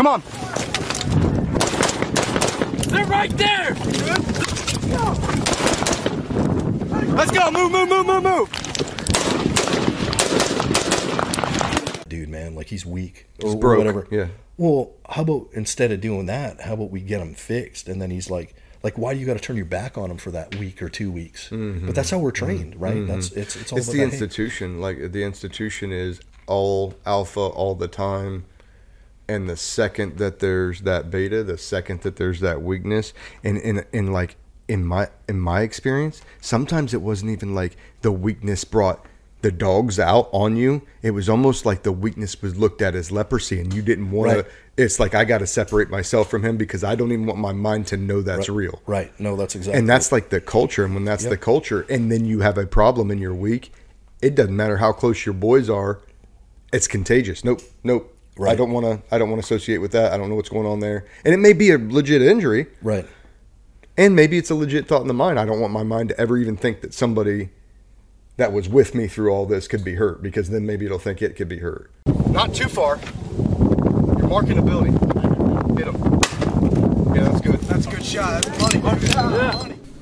Come on. They're right there. Let's go. Move, move, move, move, move. dude, man, like he's weak He's or whatever. yeah. Well, how about instead of doing that, how about we get him fixed? And then he's like, like, why do you got to turn your back on him for that week or two weeks? But that's how we're trained, right? That's it's it's all Mm-hmm. it's about the that, hey, institution. Like the institution is all alpha all the time. And the second that there's that beta, the second that there's that weakness, and in in like in my in my experience, sometimes it wasn't even like the weakness brought the dogs out on you. It was almost like the weakness was looked at as leprosy, and you didn't want Right. to. It's like I got to separate myself from him because I don't even want my mind to know that's real. right? No, that's exactly. And that's like the culture. And when that's the culture, and then you have a problem and you're weak, it doesn't matter how close your boys are. It's contagious. Nope, nope. I don't want to. I don't want to associate with that. I don't know what's going on there. And it may be a legit injury, right. and maybe it's a legit thought in the mind. I don't want my mind to ever even think that somebody that was with me through all this could be hurt, because then maybe it'll think it could be hurt. Not too far. You're marking a building. Hit him. Yeah, that's good. That's a good shot. That's money. dude. Money.